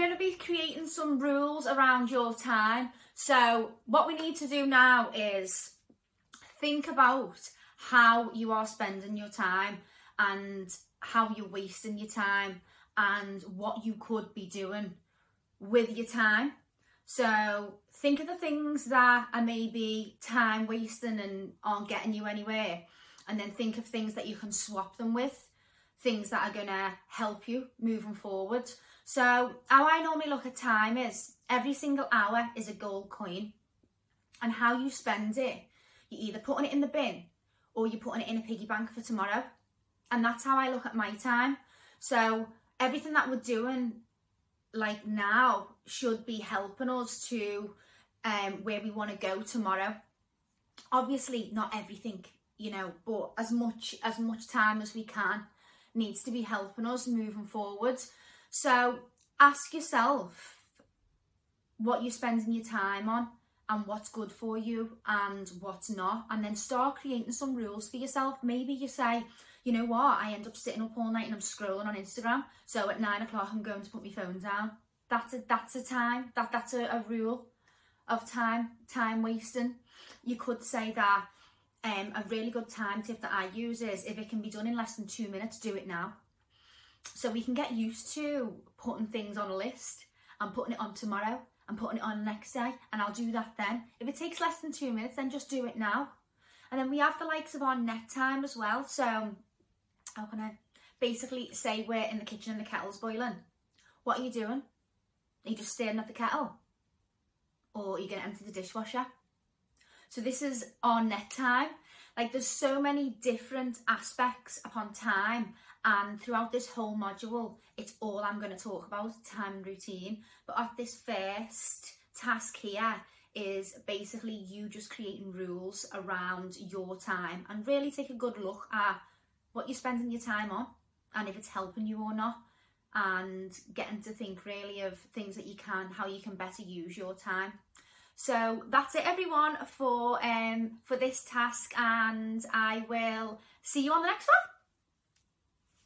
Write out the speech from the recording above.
going to be creating some rules around your time. So, what we need to do now is think about how you are spending your time and how you're wasting your time and what you could be doing with your time. So think of the things that are maybe time wasting and aren't getting you anywhere. And then think of things that you can swap them with, things that are going to help you moving forward. So, how I normally look at time is every single hour is a gold coin. And how you spend it, you're either putting it in the bin or you're putting it in a piggy bank for tomorrow. And that's how I look at my time. So, everything that we're doing like now should be helping us to um where we want to go tomorrow obviously not everything you know but as much as much time as we can needs to be helping us moving forward so ask yourself what you're spending your time on and what's good for you and what's not and then start creating some rules for yourself maybe you say you know what? I end up sitting up all night and I'm scrolling on Instagram. So at nine o'clock, I'm going to put my phone down. That's a that's a time. That that's a, a rule of time time wasting. You could say that um, a really good time tip that I use is if it can be done in less than two minutes, do it now. So we can get used to putting things on a list and putting it on tomorrow and putting it on next day, and I'll do that then. If it takes less than two minutes, then just do it now. And then we have the likes of our net time as well. So how can I basically say we're in the kitchen and the kettle's boiling? What are you doing? Are you just staring at the kettle? Or are you to empty the dishwasher? So this is our net time. Like there's so many different aspects upon time and throughout this whole module, it's all I'm going to talk about, time routine. But at this first task here is basically you just creating rules around your time and really take a good look at what you're spending your time on and if it's helping you or not and getting to think really of things that you can how you can better use your time so that's it everyone for um for this task and i will see you on the next one